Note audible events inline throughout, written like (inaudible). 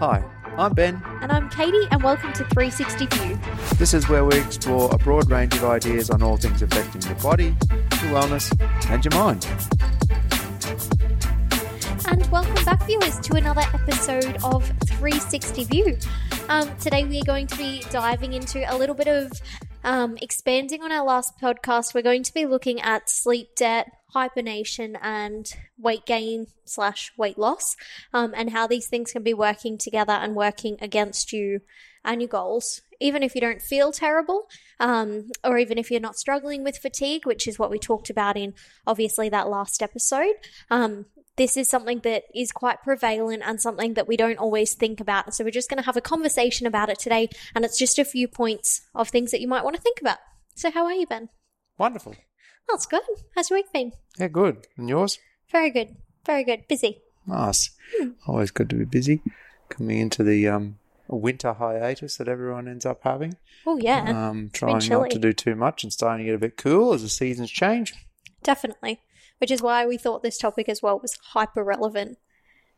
Hi, I'm Ben. And I'm Katie, and welcome to 360 View. This is where we explore a broad range of ideas on all things affecting your body, your wellness, and your mind. And welcome back, viewers, to another episode of 360 View. Um, today, we are going to be diving into a little bit of um, expanding on our last podcast. We're going to be looking at sleep debt, hibernation, and weight gain slash weight loss, um, and how these things can be working together and working against you and your goals. Even if you don't feel terrible, um, or even if you're not struggling with fatigue, which is what we talked about in obviously that last episode, um, this is something that is quite prevalent and something that we don't always think about. So we're just going to have a conversation about it today, and it's just a few points of things that you might want to think about. So, how are you, Ben? Wonderful. That's good. How's your week been? Yeah, good. And yours? Very good. Very good. Busy. Nice. Hmm. Always good to be busy. Coming into the um, winter hiatus that everyone ends up having. Oh, yeah. Um, trying not to do too much and starting to get a bit cool as the seasons change. Definitely. Which is why we thought this topic as well was hyper relevant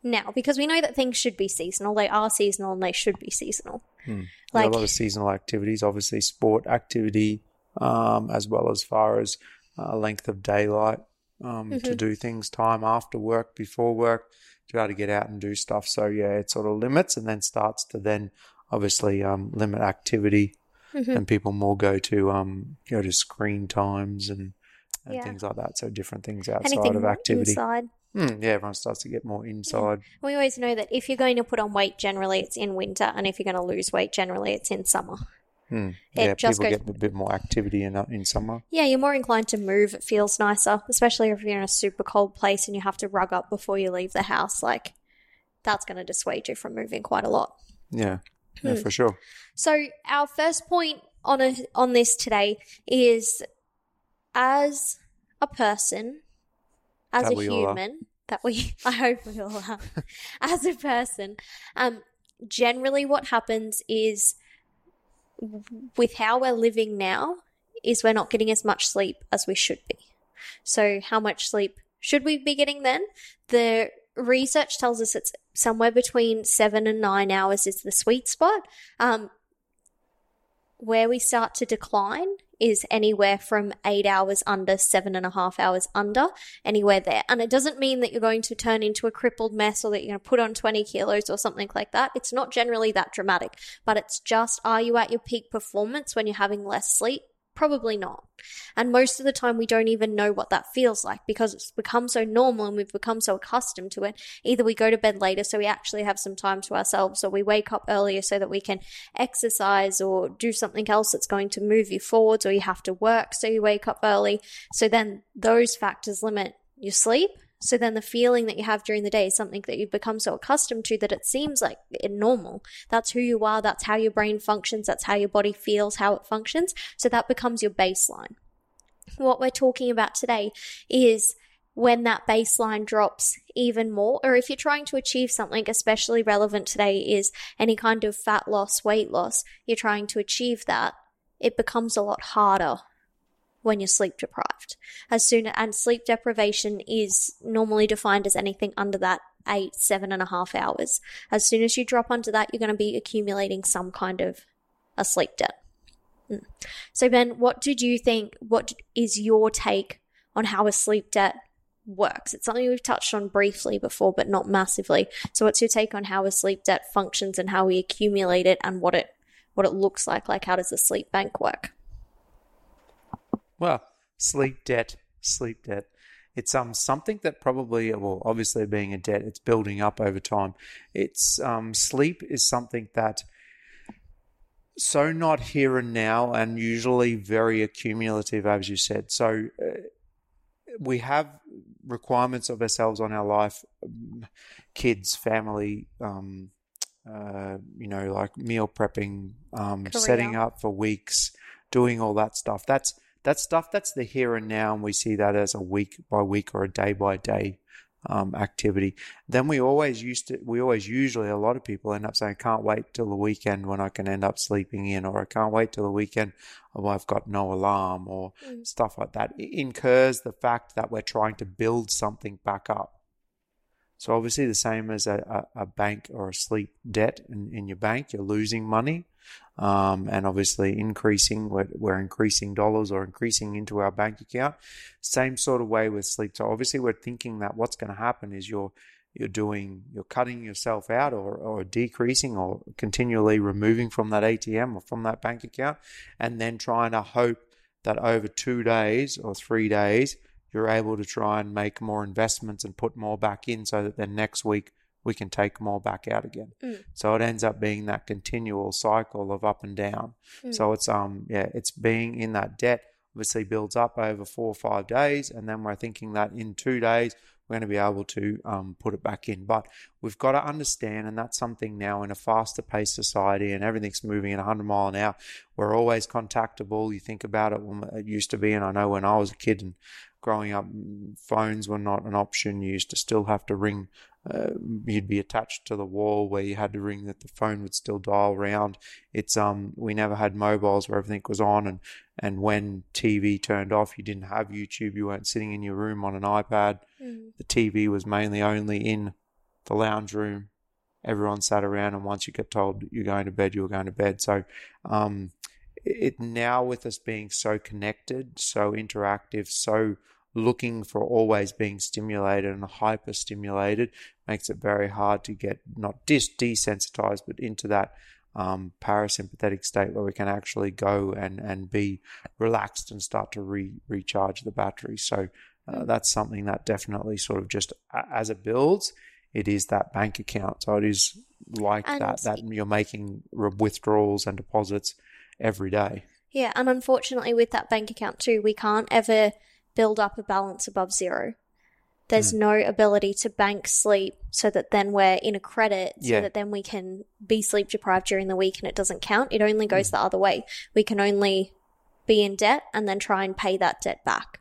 now, because we know that things should be seasonal. They are seasonal and they should be seasonal. Hmm. Like- a lot of seasonal activities, obviously sport activity, um, as well as far as uh, length of daylight um, to Mhm. do things, time after work, before work, to be able to get out and do stuff. So yeah, it sort of limits and then starts to then obviously um, limit activity, Mhm. and people more go to um, go to screen times and. And Yeah. things like that, so different things outside Anything of activity. inside. Hmm, yeah, everyone starts to get more inside. We always know that if you're going to put on weight, generally it's in winter, and if you're going to lose weight, generally it's in summer. Hmm. It Yeah, just people goes- get a bit more activity in uh, in summer. Yeah, you're more inclined to move. It feels nicer, especially if you're in a super cold place and you have to rug up before you leave the house. Like, that's going to dissuade you from moving quite a lot. Yeah, yeah, Hmm. for sure. So, our first point on a, on this today is as a person, as That a human, that we, (laughs) I hope we all are, (laughs) as a person, um, generally what happens is with how we're living now, is we're not getting as much sleep as we should be. So, how much sleep should we be getting then? The research tells us it's somewhere between seven and nine hours is the sweet spot. Um, where we start to decline is anywhere from eight hours under, seven and a half hours under, anywhere there. And it doesn't mean that you're going to turn into a crippled mess or that you're going to put on 20 kilos or something like that. It's not generally that dramatic, but it's just are you at your peak performance when you're having less sleep? Probably not. And most of the time, we don't even know what that feels like because it's become so normal and we've become so accustomed to it. Either we go to bed later so we actually have some time to ourselves, or we wake up earlier so that we can exercise or do something else that's going to move you forwards, or you have to work so you wake up early. So then those factors limit your sleep. So then the feeling that you have during the day is something that you've become so accustomed to that it seems like normal. That's who you are. That's how your brain functions. That's how your body feels, how it functions. So that becomes your baseline. What we're talking about today is when that baseline drops even more, or if you're trying to achieve something, especially relevant today is any kind of fat loss, weight loss, you're trying to achieve that, it becomes a lot harder when you're sleep deprived. As soon and sleep deprivation is normally defined as anything under that eight, seven and a half hours. As soon as you drop under that, you're going to be accumulating some kind of a sleep debt. Mm. So, Ben, what did you think? What is your take on how a sleep debt works? It's something we've touched on briefly before, but not massively. So, what's your take on how a sleep debt functions and how we accumulate it and what it what it looks like? Like, how does a sleep bank work? Well, sleep debt, sleep debt. It's um something that probably well, obviously being a debt, it's building up over time. It's um sleep is something that so not here and now, and usually very accumulative, as you said. So uh, we have requirements of ourselves on our life, um, kids, family, um, uh, you know, like meal prepping, um, setting up for weeks, doing all that stuff. That's that's stuff that's the here and now, and we see that as a week by week or a day by day um, activity. Then we always used to, we always usually a lot of people end up saying, I "Can't wait till the weekend when I can end up sleeping in," or "I can't wait till the weekend oh, I've got no alarm," or Mm. stuff like that. It incurs the fact that we're trying to build something back up. So obviously the same as a, a, a bank or a sleep debt in, in your bank, you're losing money. Um, and obviously increasing, we're, we're increasing dollars or increasing into our bank account. Same sort of way with sleep. So obviously we're thinking that what's going to happen is you're you're doing you're cutting yourself out or, or decreasing or continually removing from that ATM or from that bank account and then trying to hope that over two days or three days you're able to try and make more investments and put more back in so that then next week we can take them all back out again. Mm. So it ends up being that continual cycle of up and down. Mm. So it's um yeah, it's being in that debt obviously builds up over four or five days and then we're thinking that in two days we're going to be able to um, put it back in. But we've got to understand, and that's something now in a faster paced society and everything's moving at 100 mile an hour. We're always contactable. You think about it when it used to be, and I know when I was a kid and growing up, phones were not an option. You used to still have to ring. Uh, you'd be attached to the wall where you had to ring that the phone would still dial round. It's um we never had mobiles where everything was on and and when TV turned off, you didn't have YouTube. You weren't sitting in your room on an iPad. Mm. The TV was mainly only in the lounge room. Everyone sat around, and once you get told you're going to bed, you were going to bed. So, um, it now with us being so connected, so interactive, so looking for always being stimulated and hyper stimulated makes it very hard to get not dis desensitized, but into that um, parasympathetic state where we can actually go and, and be relaxed and start to re, recharge the battery. So uh, that's something that definitely sort of just as it builds, it is that bank account. So it is like And- that that you're making re- withdrawals and deposits every day. Yeah, and unfortunately, with that bank account too, we can't ever build up a balance above zero. There's no ability to bank sleep so that then we're in a credit so Yeah. that then we can be sleep deprived during the week and it doesn't count. It only goes the other way. We can only be in debt and then try and pay that debt back.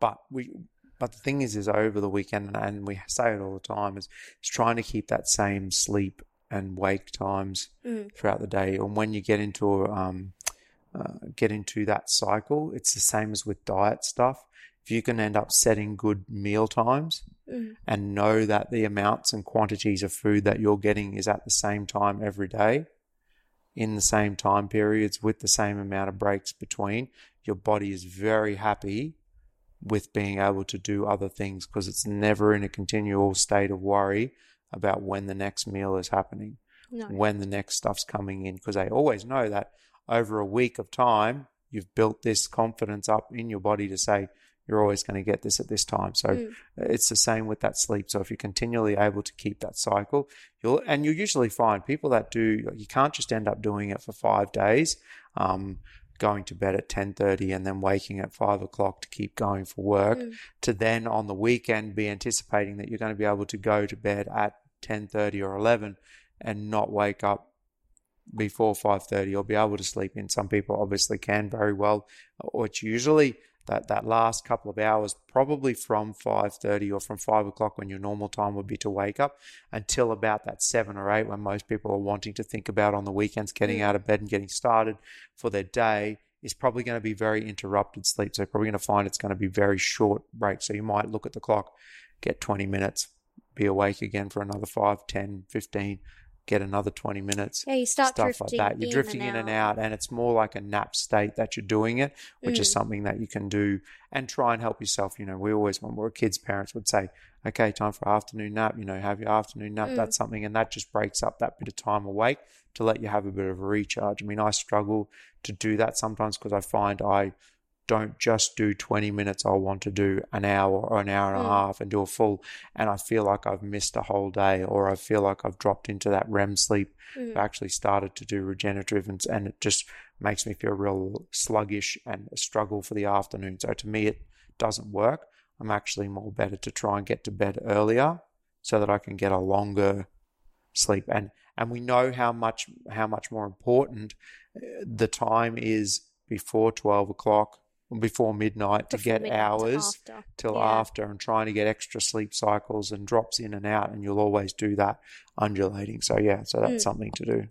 But we, but the thing is, is over the weekend, and we say it all the time, is, is trying to keep that same sleep and wake times Mm. throughout the day. And when you get into um, uh, get into that cycle, it's the same as with diet stuff. If you can end up setting good meal times Mm. and know that the amounts and quantities of food that you're getting is at the same time every day, in the same time periods with the same amount of breaks between, your body is very happy with being able to do other things because it's never in a continual state of worry about when the next meal is happening, No. when the next stuff's coming in, because they always know that over a week of time, you've built this confidence up in your body to say, you're always going to get this at this time. So Mm. it's the same with that sleep. So if you're continually able to keep that cycle, you'll and you'll usually find people that do you can't just end up doing it for five days, um, going to bed at ten thirty and then waking at five o'clock to keep going for work, Mm. to then on the weekend be anticipating that you're going to be able to go to bed at ten thirty or eleven and not wake up before 5.30 or be able to sleep in. Some people obviously can very well or it's usually that, that last couple of hours probably from 5.30 or from 5 o'clock when your normal time would be to wake up until about that 7 or 8 when most people are wanting to think about on the weekends getting Mm. out of bed and getting started for their day is probably going to be very interrupted sleep. So you're probably going to find it's going to be very short breaks. So you might look at the clock get 20 minutes be awake again for another 5 10 15 get another 20 minutes Yeah, you start stuff like drifting that. You're in drifting and in and out. and it's more like a nap state that you're doing it, which is Mm. something that you can do and try and help yourself. You know, we always, when we were kids, parents would say, okay, time for afternoon nap, you know, have your afternoon nap. Mm. That's something, and that just breaks up that bit of time awake to let you have a bit of a recharge. I mean, I struggle to do that sometimes because I find I don't just do 20 minutes. I want to do an hour or an hour and a Mm. half and do a full, and I feel like I've missed a whole day or I feel like I've dropped into that REM sleep Mm. I've actually started to do regenerative and, and it just makes me feel real sluggish and a struggle for the afternoon. So to me, it doesn't work. I'm actually more better to try and get to bed earlier so that I can get a longer sleep. And, and we know how much, how much more important uh, the time is before 12 o'clock, before midnight to get to hours after. till Yeah. after and trying to get extra sleep cycles and drops in and out and you'll always do that undulating so yeah so that's Mm. something to do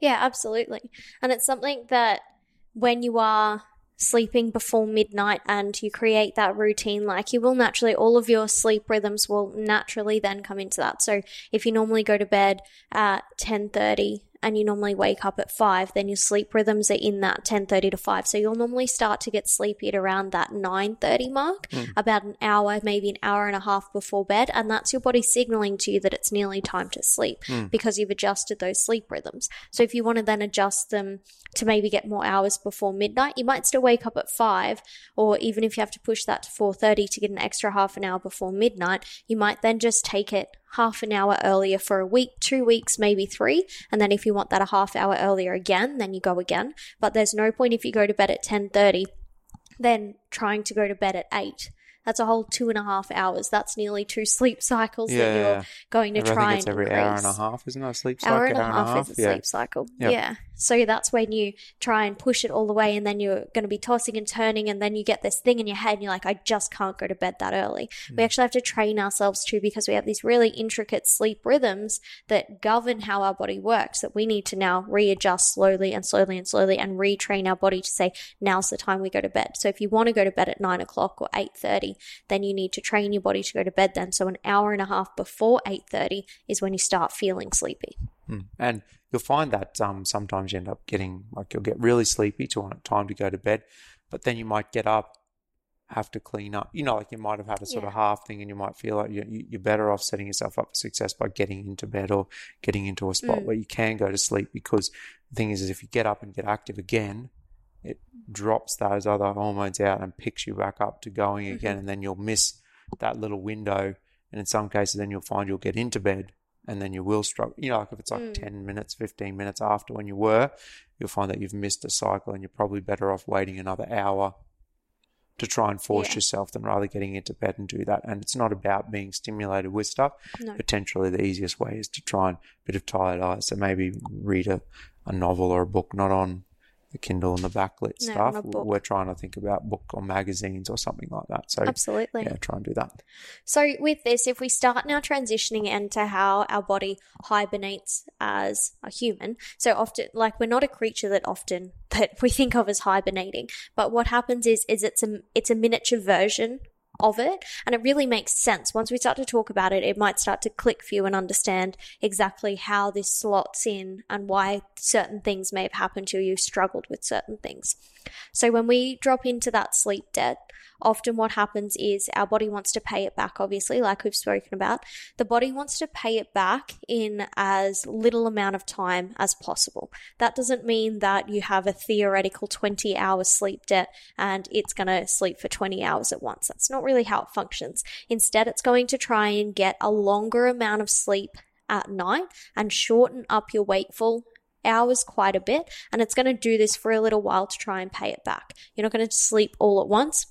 Yeah, absolutely. And it's something that when you are sleeping before midnight and you create that routine like you will naturally all of your sleep rhythms will naturally then come into that so if you normally go to bed at 10:30 and you normally wake up at 5 then your sleep rhythms are in that 10:30 to 5 so you'll normally start to get sleepy at around that 9:30 mark Mm. about an hour maybe an hour and a half before bed and that's your body signaling to you that it's nearly time to sleep Mm. because you've adjusted those sleep rhythms so if you want to then adjust them to maybe get more hours before midnight you might still wake up at 5 or even if you have to push that to 4:30 to get an extra half an hour before midnight you might then just take it half an hour earlier for a week, two weeks, maybe three. And then if you want that a half hour earlier again, then you go again. But there's no point if you go to bed at 10.30, then trying to go to bed at 8. That's a whole two and a half hours. That's nearly two sleep cycles that you're going to I think try it's and every increase hour and a half, isn't it? A sleep cycle. hour and a half, is a yeah. sleep cycle. Yep. Yeah. So that's when you try and push it all the way, and then you're going to be tossing and turning, and then you get this thing in your head, and you're like, I just can't go to bed that early. Hmm. We actually have to train ourselves to because we have these really intricate sleep rhythms that govern how our body works that we need to now readjust slowly and slowly and slowly and retrain our body to say, now's the time we go to bed. So if you want to go to bed at nine o'clock or 8.30, then you need to train your body to go to bed then. So an hour and a half before 8.30 is when you start feeling sleepy. Mm. And you'll find that um, sometimes you end up getting like you'll get really sleepy to want time to go to bed, but then you might get up, have to clean up. You know, like you might have had a sort of half thing, and you might feel like you- you- you're better off setting yourself up for success by getting into bed or getting into a spot Mm. where you can go to sleep. Because the thing is, is if you get up and get active again, it drops those other hormones out and picks you back up to going again, and then you'll miss that little window. And in some cases, then you'll find you'll get into bed and then you will struggle. You know, like if it's like Mm. 10 minutes, 15 minutes after when you were, you'll find that you've missed a cycle and you're probably better off waiting another hour to try and force Yeah. yourself than rather getting into bed and do that. And it's not about being stimulated with stuff. No. Potentially, the easiest way is to try and bit of tired eyes. So maybe read a, a novel or a book, not on the Kindle and the backlit No, stuff. on a book. We're trying to think about book or magazines or something like that. So, Absolutely. yeah, try and do that. So, with this, if we start now transitioning into how our body hibernates as a human, so often, like we're not a creature that often (laughs) that we think of as hibernating, but what happens is, is it's a it's a miniature version of it, and it really makes sense. Once we start to talk about it, it might start to click for you and understand exactly how this slots in and why certain things may have happened to you, struggled with certain things. So when we drop into that sleep debt, often what happens is our body wants to pay it back, obviously, like we've spoken about. The body wants to pay it back in as little amount of time as possible. That doesn't mean that you have a theoretical 20 hour sleep debt and it's going to sleep for 20 hours at once. That's not really how it functions. Instead, it's going to try and get a longer amount of sleep at night and shorten up your wakeful hours quite a bit. And it's going to do this for a little while to try and pay it back. You're not going to sleep all at once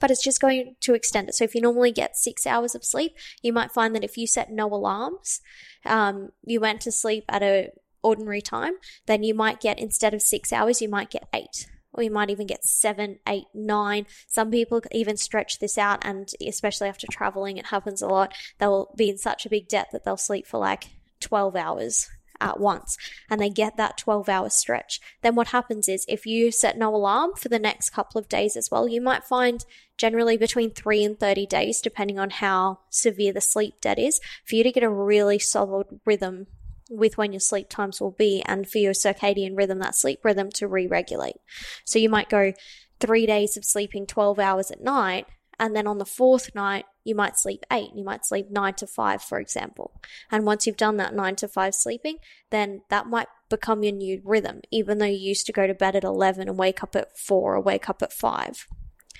but it's just going to extend it. So if you normally get six hours of sleep, you might find that if you set no alarms, um, you went to sleep at a ordinary time, then you might get instead of six hours, you might get eight. Or you might even get seven, eight, nine. Some people even stretch this out, and especially after traveling, it happens a lot. They'll be in such a big debt that they'll sleep for like 12 hours at once and they get that 12 hour stretch, then what happens is if you set no alarm for the next couple of days as well, you might find generally between 3 and 30 days, depending on how severe the sleep debt is, for you to get a really solid rhythm with when your sleep times will be and for your circadian rhythm, that sleep rhythm to re regulate. So you might go three days of sleeping 12 hours at night. And then on the fourth night, you might sleep eight. You might sleep nine to five, for example. And once you've done that nine to five sleeping, then that might become your new rhythm, even though you used to go to bed at 11 and wake up at four or wake up at five.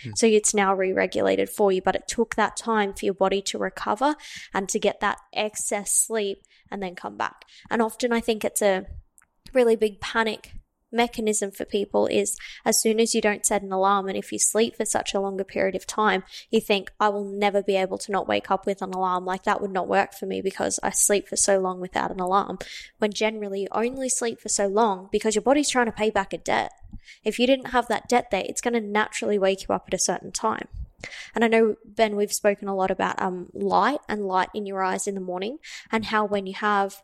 Hmm. So it's now re regulated for you, but it took that time for your body to recover and to get that excess sleep and then come back. And often I think it's a really big panic mechanism for people is as soon as you don't set an alarm and if you sleep for such a longer period of time you think i will never be able to not wake up with an alarm. Like that would not work for me because i sleep for so long without an alarm. When generally you only sleep for so long because your body's trying to pay back a debt. If you didn't have that debt there it's going to naturally wake you up at a certain time. And I know, Ben, we've spoken a lot about um, light and light in your eyes in the morning, and how when you have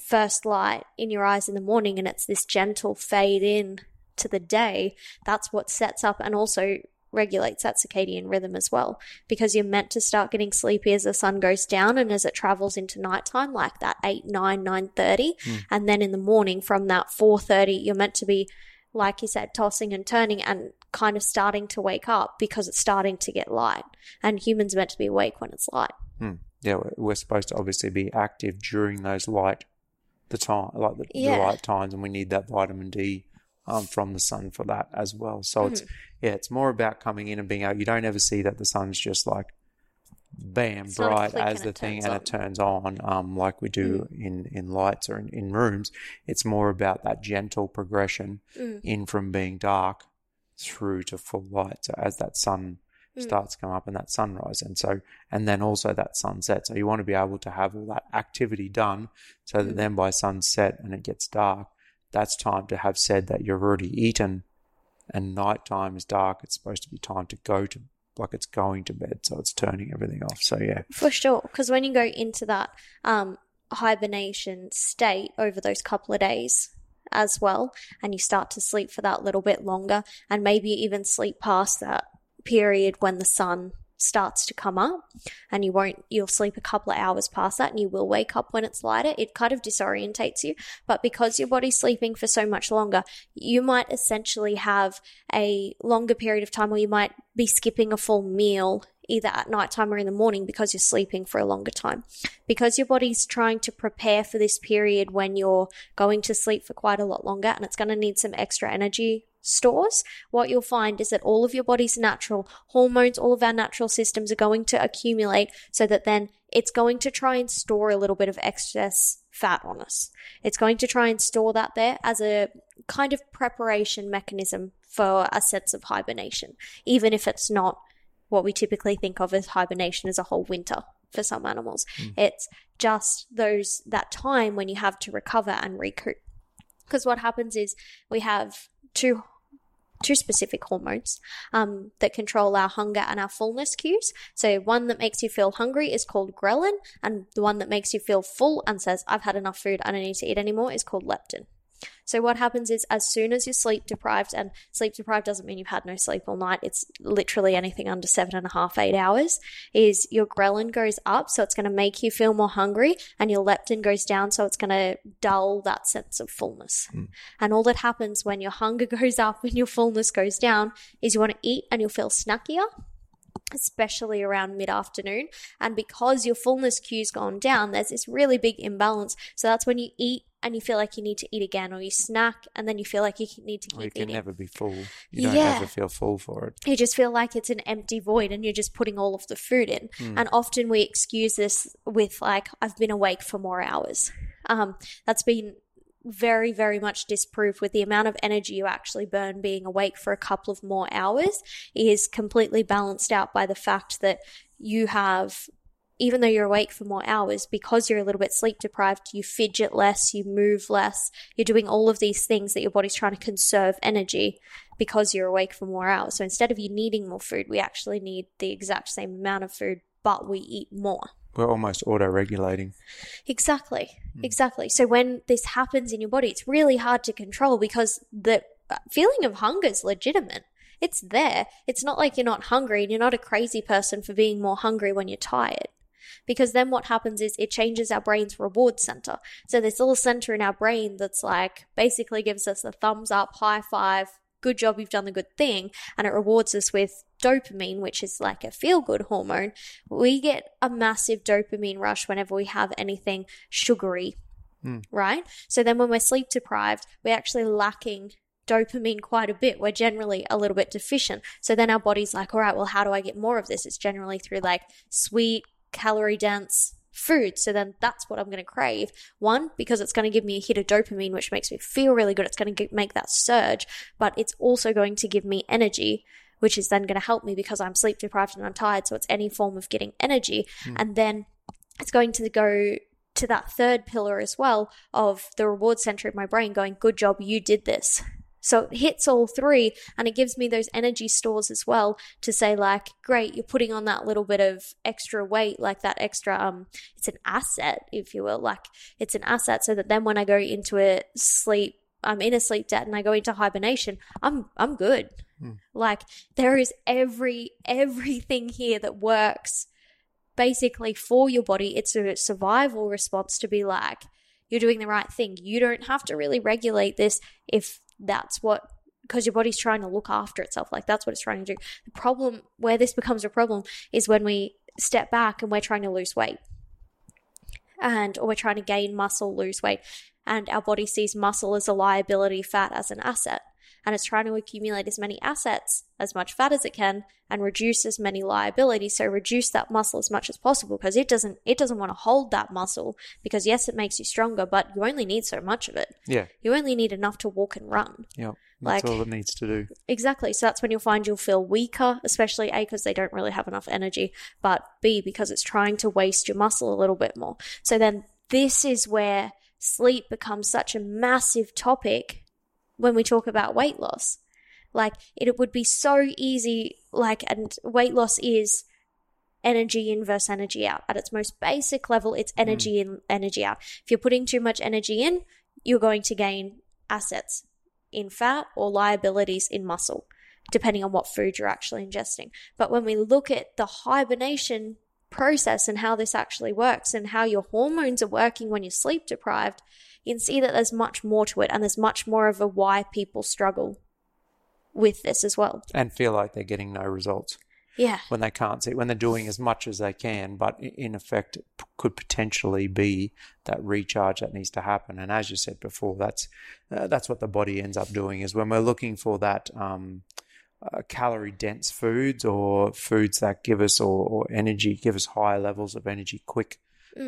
first light in your eyes in the morning and it's this gentle fade in to the day, that's what sets up and also regulates that circadian rhythm as well because you're meant to start getting sleepy as the sun goes down and as it travels into nighttime like that 8 9 9 30 and then in the morning from that four thirty, you're meant to be like you said tossing and turning and kind of starting to wake up because it's starting to get light. And humans meant to be awake when it's light. Hmm. Yeah, we're supposed to obviously be active during those light, the time, like the, the Yeah. light times, and we need that vitamin D um, from the sun for that as well. So it's Mm. yeah, it's more about coming in and being out. You don't ever see that the sun's just like bam It's bright as the thing and on. it turns on, um, like we do in in lights or in, in rooms. It's more about that gentle progression Mm. in from being dark through to full light. So as that sun Mm. starts to come up and that sunrise. And so and then also that sunset. So you want to be able to have all that activity done so that Mm. then by sunset and it gets dark that's time to have said that you've already eaten and nighttime is dark. It's supposed to be time to go to like it's going to bed. So it's turning everything off. So yeah. For sure, because when you go into that um, hibernation state over those couple of days as well, and you start to sleep for that little bit longer, and maybe even sleep past that period when the sun starts to come up and you won't you'll sleep a couple of hours past that and you will wake up when it's lighter it kind of disorientates you but because your body's sleeping for so much longer you might essentially have a longer period of time where you might be skipping a full meal either at nighttime or in the morning because you're sleeping for a longer time. Because your body's trying to prepare for this period when you're going to sleep for quite a lot longer and it's going to need some extra energy stores, what you'll find is that all of your body's natural hormones, all of our natural systems are going to accumulate so that then it's going to try and store a little bit of excess fat on us. It's going to try and store that there as a kind of preparation mechanism for a sense of hibernation, even if it's not what we typically think of as hibernation as a whole winter for some animals. Hmm. It's just those that time when you have to recover and recoup. Because what happens is we have two two specific hormones um, that control our hunger and our fullness cues. So one that makes you feel hungry is called ghrelin, and the one that makes you feel full and says, "I've had enough food, I don't need to eat anymore," is called leptin. So what happens is as soon as you're sleep deprived, and sleep deprived doesn't mean you've had no sleep all night, it's literally anything under seven and a half, eight hours, is your ghrelin goes up, so it's going to make you feel more hungry, and your leptin goes down, so it's going to dull that sense of fullness. Hmm. And all that happens when your hunger (laughs) goes up and your fullness goes down is you want to eat and you'll feel snackier especially around mid afternoon. And because your fullness cue's gone down, there's this really big imbalance. So that's when you eat and you feel like you need to eat again, or you snack and then you feel like you need to Or you can eating. never be full you don't Yeah. ever feel full for it You just feel like it's an empty void and you're just putting all of the food in. And often we excuse this with, like, I've been awake for more hours. Um, that's been very, very much disproved with the amount of energy you actually burn being awake for a couple of more hours is completely balanced out by the fact that you have even though you're awake for more hours, because you're a little bit sleep deprived, you fidget less, you move less, you're doing all of these things that your body's trying to conserve energy because you're awake for more hours. So instead of you needing more food, we actually need the exact same amount of food, but we eat more. we're almost auto-regulating Exactly. Hmm. Exactly. So when this happens in your body, it's really hard to control because the uh, feeling of hunger is legitimate. It's there. It's not like you're not hungry and you're not a crazy person for being more hungry when you're tired. Because then what happens is it changes our brain's reward center. So this little center in our brain that's like basically gives us a thumbs up, high five, good job, you've done the good thing. And it rewards us with dopamine, which is like a feel good hormone. We get a massive dopamine rush whenever we have anything sugary, hmm. right? So then when we're sleep deprived, we're actually lacking dopamine quite a bit. We're generally a little bit deficient. So then our body's like, all right, well, how do I get more of this? It's generally through like sweet, calorie dense food. So then that's what I'm going to crave. One, because it's going to give me a hit of dopamine, which makes me feel really good. It's going to make that surge, but it's also going to give me energy. Which is then going to help me because I'm sleep deprived and I'm tired. So it's any form of getting energy. Hmm. And then it's going to go to that third pillar as well of the reward center of my brain going, good job, you did this. So it hits all three and it gives me those energy stores as well to say like, great, you're putting on that little bit of extra weight, like that extra, um, it's an asset, if you will, like it's an asset so that then when I go into a sleep I'm in a sleep debt and I go into hibernation, I'm I'm good. Like there is every everything here that works basically for your body. It's a survival response to be like you're doing the right thing. You don't have to really regulate this if that's what because your body's trying to look after itself. Like that's what it's trying to do. The problem where this becomes a problem is when we step back and we're trying to lose weight. And or we're trying to gain muscle, lose weight, and our body sees muscle as a liability, fat as an asset. And it's trying to accumulate as many assets, as much fat as it can, and reduce as many liabilities. So reduce that muscle as much as possible because it doesn't it doesn't want to hold that muscle because yes, it makes you stronger, but you only need so much of it. Yeah. You only need enough to walk and run. Yeah. That's Like- all it needs to do. Exactly. So that's when you'll find you'll feel weaker, especially A, because they don't really have enough energy, but B, because it's trying to waste your muscle a little bit more. So then this is where sleep becomes such a massive topic when we talk about weight loss. Like it would be so easy, like, and weight loss is energy in versus energy out. At its most basic level, it's mm. energy in, energy out. If you're putting too much energy in, you're going to gain assets in fat or liabilities in muscle, depending on what food you're actually ingesting. But when we look at the hibernation process and how this actually works and how your hormones are working when you're sleep deprived, you can see that there's much more to it and there's much more of a why people struggle with this as well. And feel like they're getting no results Yeah. when they can't see, when they're doing as much as they can, but in effect, could potentially be that recharge that needs to happen. And as you said before, that's uh, that's what the body ends up doing is when we're looking for that um, uh, calorie dense foods or foods that give us or, or energy, give us higher levels of energy, quick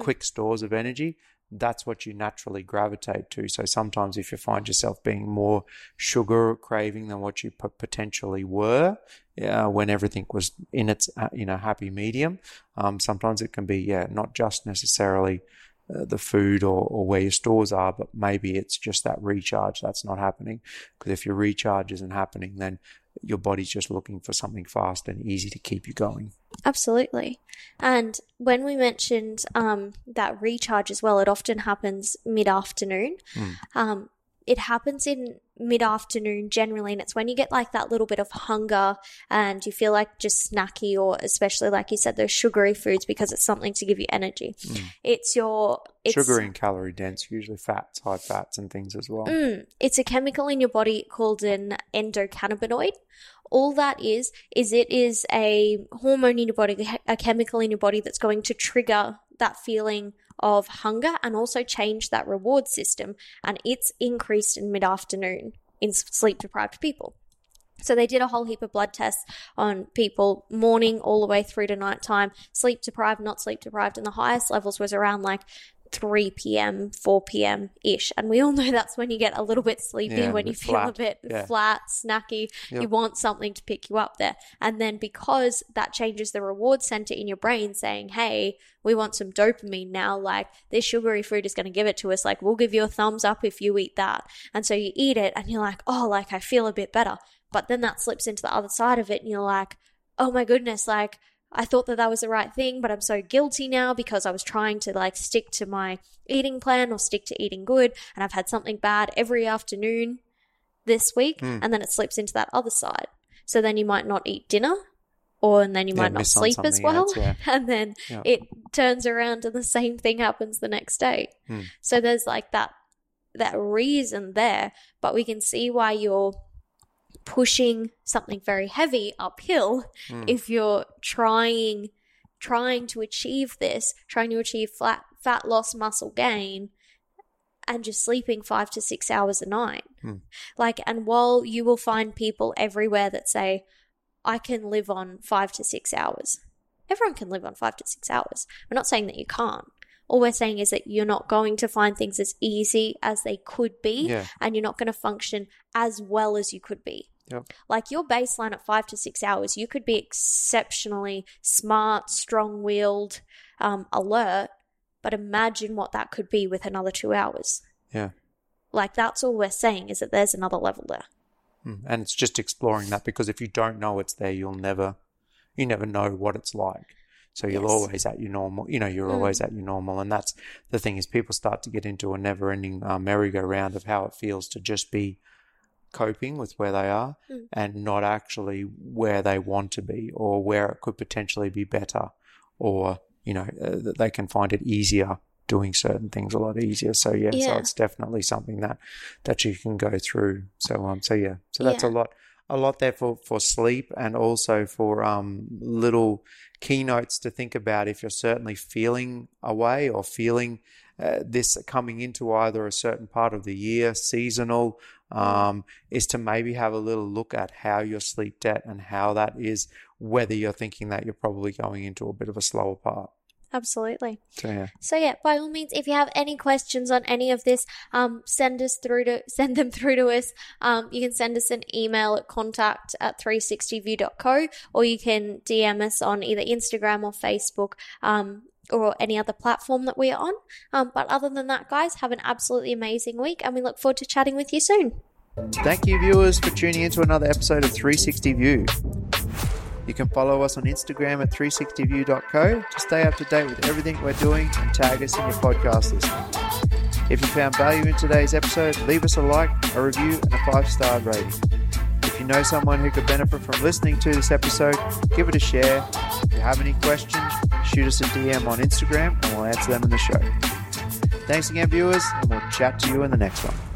quick stores of energy. That's what you naturally gravitate to. So sometimes, if you find yourself being more sugar craving than what you p- potentially were, uh, when everything was in its uh, you know happy medium, um, sometimes it can be yeah not just necessarily uh, the food or, or where your stores are, but maybe it's just that recharge that's not happening. Because if your recharge isn't happening, then your body's just looking for something fast and easy to keep you going. Absolutely. And when we mentioned um, that recharge as well, it often happens mid afternoon. Um, it happens in mid afternoon generally, and it's when you get like that little bit of hunger and you feel like just snacky, or especially like you said, those sugary foods because it's something to give you energy. It's your it's, Sugary and calorie dense, usually fats, high fats, and things as well. Mm, it's a chemical in your body called an endocannabinoid. All that is, is it is a hormone in your body, a chemical in your body that's going to trigger that feeling of hunger and also change that reward system. And it's increased in mid afternoon in sleep deprived people. So they did a whole heap of blood tests on people morning all the way through to nighttime, sleep deprived, not sleep deprived, and the highest levels was around like 3 p.m., 4 p.m. ish. And we all know that's when you get a little bit sleepy, Yeah, when you feel a bit Yeah. flat, snacky. Yep. You want something to pick you up there. And then because that changes the reward center in your brain saying, hey, we want some dopamine now, like this sugary food is going to give it to us. Like we'll give you a thumbs up if you eat that. And so you eat it and you're like, oh, like I feel a bit better. But then that slips into the other side of it and you're like, oh my goodness, like I thought that that was the right thing, but I'm so guilty now because I was trying to like stick to my eating plan or stick to eating good. And I've had something bad every afternoon this week. Hmm. And then it slips into that other side. So then you might not eat dinner or and then you Yeah, might not sleep as well. else, (laughs) yeah. And then it turns around and the same thing happens the next day. Hmm. So there's like that that reason there, but we can see why you're pushing something very heavy uphill Hmm. if you're trying trying to achieve this, trying to achieve flat fat loss, muscle gain, and just sleeping five to six hours a night. Hmm. Like, and while you will find people everywhere that say, I can live on five to six hours. Everyone can live on five to six hours. We're not saying that you can't. All we're saying is that you're not going to find things as easy as they could be, Yeah. and you're not going to function as well as you could be. Yep. Like your baseline at five to six hours, you could be exceptionally smart, strong willed, um, alert, but imagine what that could be with another two hours. Yeah. Like that's all we're saying is that there's another level there. Mm. And it's just exploring that because if you don't know it's there, you'll never, you never know what it's like. So you're Yes. always at your normal, you know, you're Mm. always at your normal. And that's the thing is people start to get into a never ending uh, merry-go-round of how it feels to just be coping with where they are Mm. and not actually where they want to be or where it could potentially be better or, you know, uh, that they can find it easier doing certain things a lot easier. So yeah, so it's definitely something that that you can go through. So um so yeah. So that's a lot a lot there for, for sleep and also for um little keynotes to think about if you're certainly feeling away or feeling uh, this coming into either a certain part of the year, seasonal, um, is to maybe have a little look at how your sleep debt and how that is, whether you're thinking that you're probably going into a bit of a slower part. Absolutely. So yeah. So yeah, by all means, if you have any questions on any of this, um, send us through to (laughs) send them through to us. Um, you can send us an email at contact at 360view.co or you can DM us on either Instagram or Facebook. Um, or any other platform that we are on. Um, but other than that, guys, have an absolutely amazing week and we look forward to chatting with you soon. Thank you, viewers, for tuning in to another episode of 360 View. You can follow us on Instagram at 360view.co to stay up to date with everything we're doing and tag us in your podcast listening. If you found value in today's episode, leave us a like, a review, and a five star rating. If you know someone who could benefit from listening to this episode, give it a share. If you have any questions, shoot us a DM on Instagram and we'll answer them in the show. Thanks again, viewers, and we'll chat to you in the next one.